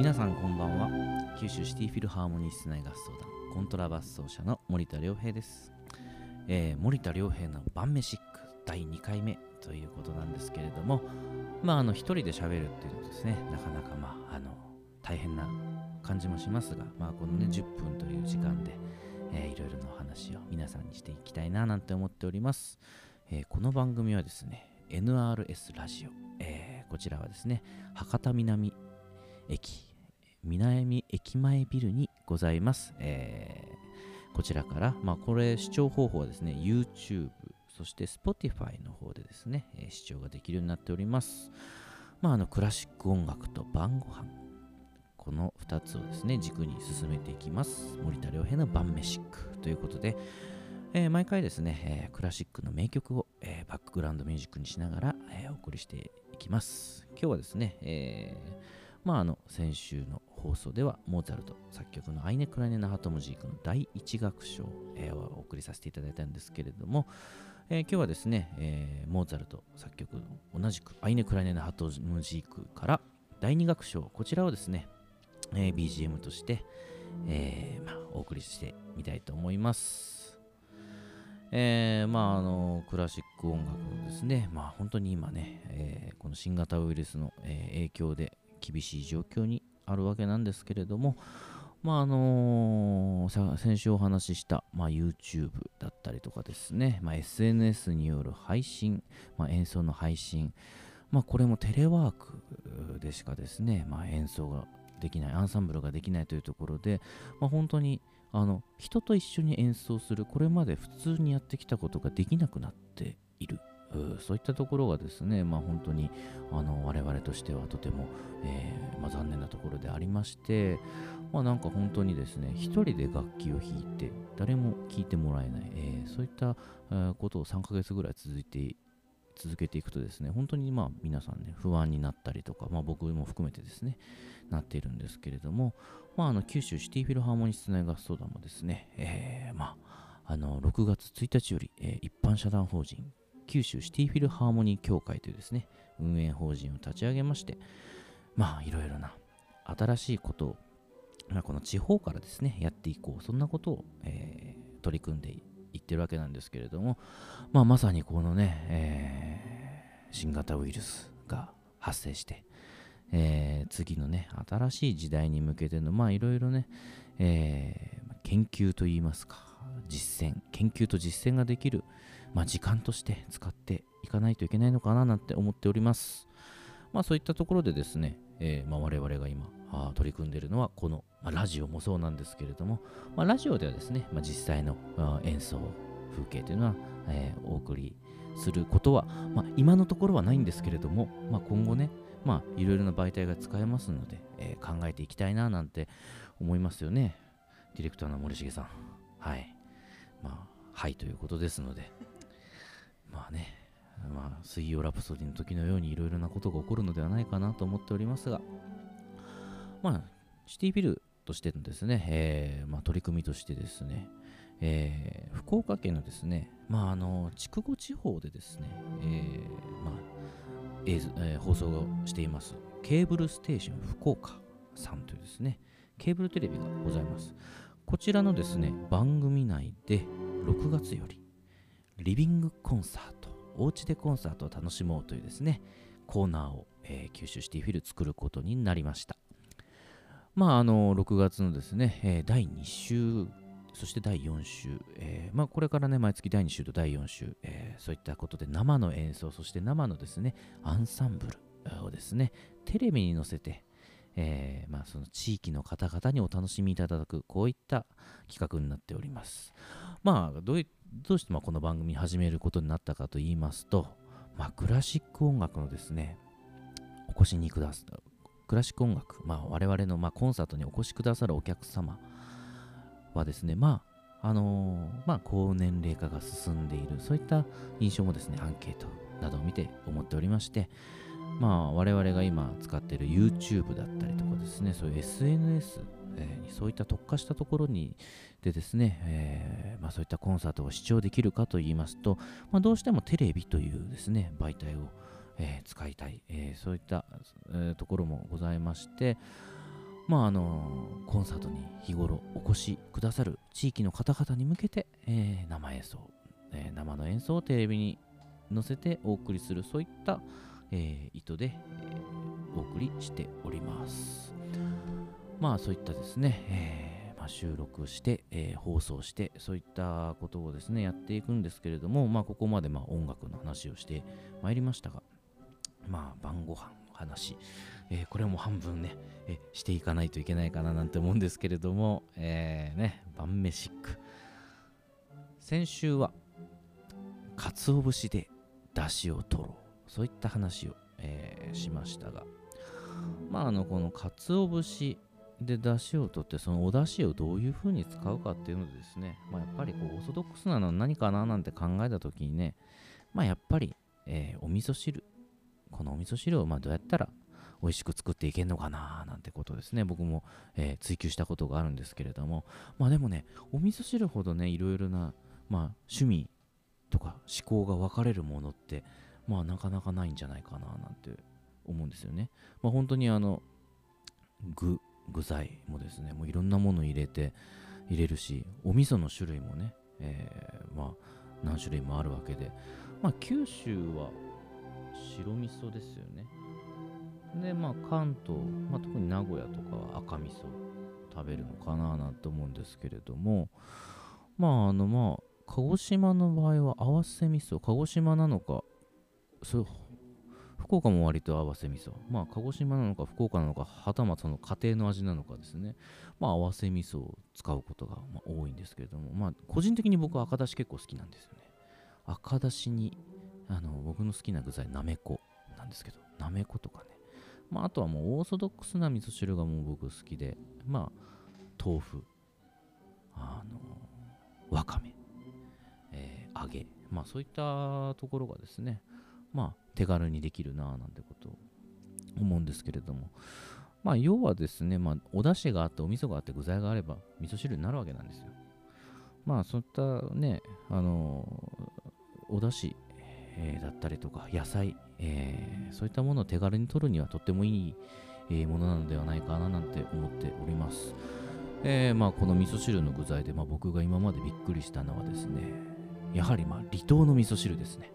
皆さんこんばんは。九州シティフィルハーモニー室内合奏団コントラバス奏者の森田良平です、えー森田良平の晩飯ック第2回目ということなんですけれどもまああの一人で喋るっていうのですね。なかなかまああの大変な感じもしますがまあこのね10分という時間で、えーいろいろなお話を皆さんにしていきたいななんて思っております、えーこの番組はですね NRS ラジオ、えーこちらはですね博多南駅南駅前ビルにございます、えーこちらから、まあ、これ視聴方法はですね YouTube そして Spotify の方でですね、えー視聴ができるようになっております。まああのクラシック音楽と晩ご飯。この2つをですね軸に進めていきます。森田良平の晩飯ックということで、えー毎回ですね、えークラシックの名曲を、えーバックグラウンドミュージックにしながら、えーお送りしていきます。今日はですね、えーまああの先週の放送ではモーツァルト作曲のアイネ・クライネ・ナハトムジークの第一楽章、えーをお送りさせていただいたんですけれども、えー今日はですね、えーモーツァルト作曲の同じくアイネ・クライネ・ナハトムジークから第二楽章こちらをですね、えー BGM として、えーまあ、お送りしてみたいと思います。えーまああのクラシック音楽ですね、まあ本当に今ね、えーこの新型ウイルスの、えー影響で厳しい状況にあるわけなんですけれども、まああのさ先週お話しした、まあ、YouTube だったりとかですね、まあ、SNS による配信、まあ、演奏の配信、まあ、これもテレワークでしかですね、まあ、演奏ができない、アンサンブルができないというところで、まあ、本当にあの人と一緒に演奏する、これまで普通にやってきたことができなくなっている。そういったところがですね、まあ、本当にあの我々としてはとても、えーまあ、残念なところでありまして、まあ、なんか本当にですね、一人で楽器を弾いて、誰も聴いてもらえない、えーそういった、ことを3ヶ月ぐらい続いて続けていくとですね、本当にまあ皆さんね、不安になったりとか、まあ、僕も含めてですね、なっているんですけれども、まあ、あの九州シティフィルハーモニー室内合奏団もですね、えーまあ、あの6月1日より、えー一般社団法人九州シティフィルハーモニー協会というですね、運営法人を立ち上げまして、まあいろいろな新しいことを、まあ、この地方からですね、やっていこう、そんなことを、えー取り組んでいってるわけなんですけれども、まあまさにこのね、えー新型ウイルスが発生して、えー次のね、新しい時代に向けての、まあいろいろね、えー研究といいますか、実践、研究と実践ができる、まあ、時間として使っていかないといけないのかななんて思っております。まあそういったところでですね、えーまあ、我々が今あ取り組んでいるのはこの、まあ、ラジオもそうなんですけれども、まあ、ラジオではですね、まあ、実際のあ演奏風景というのは、えーお送りすることは、まあ、今のところはないんですけれども、まあ、今後ね、まあ、いろいろな媒体が使えますので、えー考えていきたいななんて思いますよね。ディレクターの森重さん。はい。まあ、はいということですので、水曜ラプソディの時のようにいろいろなことが起こるのではないかなと思っておりますが、まあ、シティビルとしてのですね、えーまあ、取り組みとしてですね、えー福岡県のですね、まあ、あの筑後地方でですね、えーまあ映像えー放送をしていますケーブルステーション福岡さんというですねケーブルテレビがございます。こちらのですね番組内で6月よりリビングコンサートおうちでコンサートを楽しもうというですねコーナーを、えー九州シティフィル作ることになりましたまああの6月のですね、えー第2週そして第4週、えーまあ、これからね毎月第2週と第4週、えそういったことで生の演奏そして生のですねアンサンブルをですねテレビに載せてえーまあ、その地域の方々にお楽しみいただくこういった企画になっております。まあどういどうしてまこの番組始めることになったかと言いますと、まあ、クラシック音楽のですねお越しにくださクラシック音楽、まあ、我々のまコンサートにお越しくださるお客様はですねまああのーまあ高年齢化が進んでいるそういった印象もですねアンケートなどを見て思っておりましてまあ我々が今使っている YouTube だったりとかですねそういう SNS えーそういった特化したところにでですね、えーまあ、そういったコンサートを視聴できるかといいますと、まあ、どうしてもテレビというですね媒体を、えー使いたい、えーそういった、えところもございましてまああのコンサートに日頃お越しくださる地域の方々に向けて、えー、生演奏、えー、生の演奏をテレビに載せてお送りするそういった、えー、意図で、えお送りしております。まあそういったですね、えまあ、収録して、え放送してそういったことをですねやっていくんですけれどもまあここまでま音楽の話をしてまいりましたがまあ晩ご飯の話えー、これも半分ね、えしていかないといけないかななんて思うんですけれども、え、ね、晩飯ック。先週は、鰹節で出汁を取ろう。そういった話を、え、しましたが、まあ、あの、この鰹節で出汁を取って、そのお出汁をどういう風に使うかっていうのですね、まあ、やっぱりこう、オーソドックスなのは何かななんて考えた時にね、まあ、やっぱり、えー、お味噌汁。このお味噌汁をまどうやったら美味しく作っていけんのかななんてことですね。僕も、えー、追求したことがあるんですけれども。まあでもねお味噌汁ほどねいろいろな、まあ、趣味とか思考が分かれるものってまあなかなかないんじゃないかななんて思うんですよね。まあ本当にあの具。具材もですねもういろんなもの入れて入れるしお味噌の種類もね、えー、まあ何種類もあるわけでまあ九州は白味噌ですよね。でまあ関東、まあ、特に名古屋とかは赤味噌食べるのかななんて思うんですけれどもまああのまあ鹿児島の場合は合わせ味噌鹿児島なのかそう福岡も割と合わせ味噌。まあ鹿児島なのか福岡なのかはたまたの家庭の味なのかですね。まあ合わせ味噌を使うことがま多いんですけれども。まあ個人的に僕は赤だし結構好きなんですよね。赤だしにあの僕の好きな具材なめこなんですけど。なめことかね。まあ、あとはもうオーソドックスな味噌汁がもう僕好きで、まあ、豆腐、あの、わかめ、えー、揚げ、まあそういったところがですね、まあ手軽にできるなぁなんてことを思うんですけれども、まあ要はですね、まあお出汁があってお味噌があって具材があれば味噌汁になるわけなんですよ。まあそういったね、あのー、お出汁えー、だったりとか野菜、えー、そういったものを手軽に取るにはとってもいい、えー、ものなのではないかななんて思っております。えー、まあ、この味噌汁の具材で、まあ、僕が今までびっくりしたのはですね、やはりまあ離島の味噌汁ですね。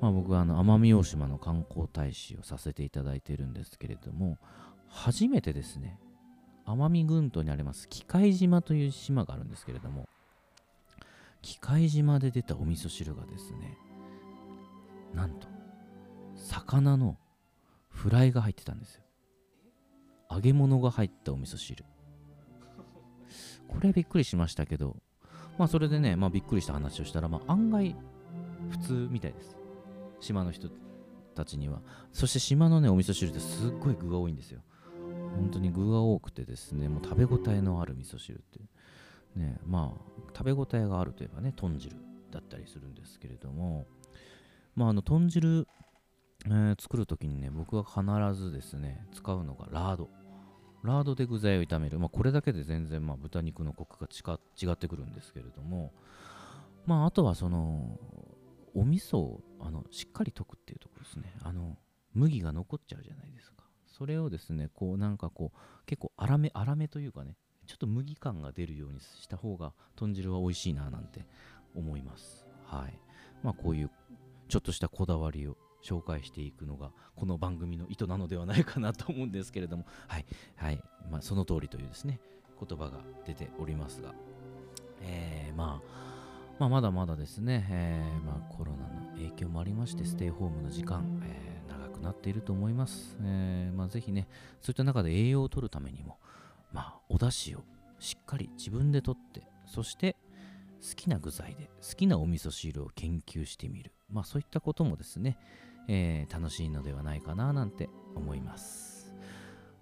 まあ、僕はあの奄美大島の観光大使をさせていただいてるんですけれども、初めてですね、奄美群島にあります機械島という島があるんですけれども、機械島で出たお味噌汁がですね、なんと魚のフライが入ってたんですよ。揚げ物が入ったお味噌汁。これはびっくりしましたけどまあそれでね、まあ、びっくりした話をしたら、まあ、案外普通みたいです。島の人たちには。そして島のねお味噌汁ってすっごい具が多いんですよ。本当に具が多くてですねもう食べ応えのある味噌汁って。ねまあ食べ応えがあるといえばね豚汁だったりするんですけれども。まあ、あの豚汁、えー、作るときにね、僕は必ずですね、使うのがラード。ラードで具材を炒める。まあ、これだけで全然、まあ、豚肉のコクが違ってくるんですけれども、まあ、あとはその、お味噌をあのしっかり溶くっていうところですね。あの、麦が残っちゃうじゃないですか。それをですね、こうなんかこう、結構粗め、粗めというかね、ちょっと麦感が出るようにした方が豚汁は美味しいななんて思います。はい。まあこういうちょっとしたこだわりを紹介していくのがこの番組の意図なのではないかなと思うんですけれどもはい、はいまあ、その通りというですね言葉が出ておりますが、えー、まあまあ、まだまだですね、えー、まあ、コロナの影響もありましてステイホームの時間、えー、長くなっていると思います、えーまあ、ぜひねそういった中で栄養を取るためにも、まあ、お出汁をしっかり自分で取ってそして好きな具材で好きなお味噌汁を研究してみる。まあそういったこともですね、えー、楽しいのではないかななんて思います。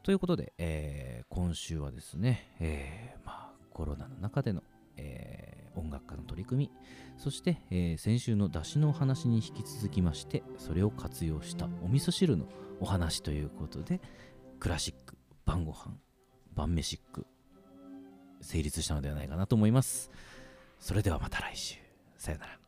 ということで、えー、今週はですね、えー、まあコロナの中での、え、音楽家の取り組みそして、えー、先週の出汁のお話に引き続きましてそれを活用したお味噌汁のお話ということでクラシック晩ご飯晩飯ック成立したのではないかなと思います。それではまた来週。さよなら。